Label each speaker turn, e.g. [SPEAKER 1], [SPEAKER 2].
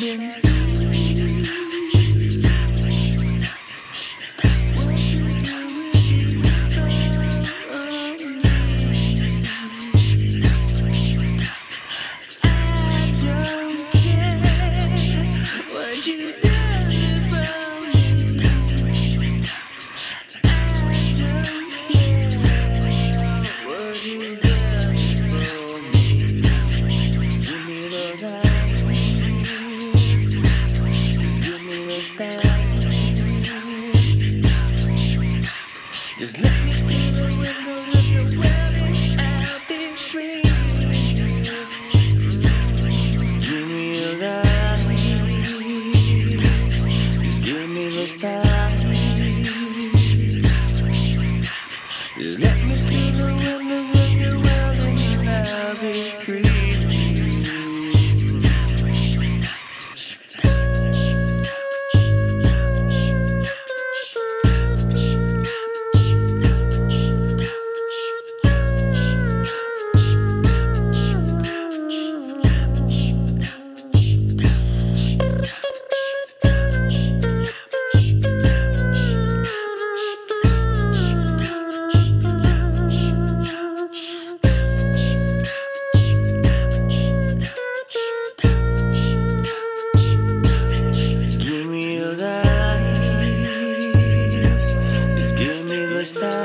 [SPEAKER 1] Rubens. Just let me está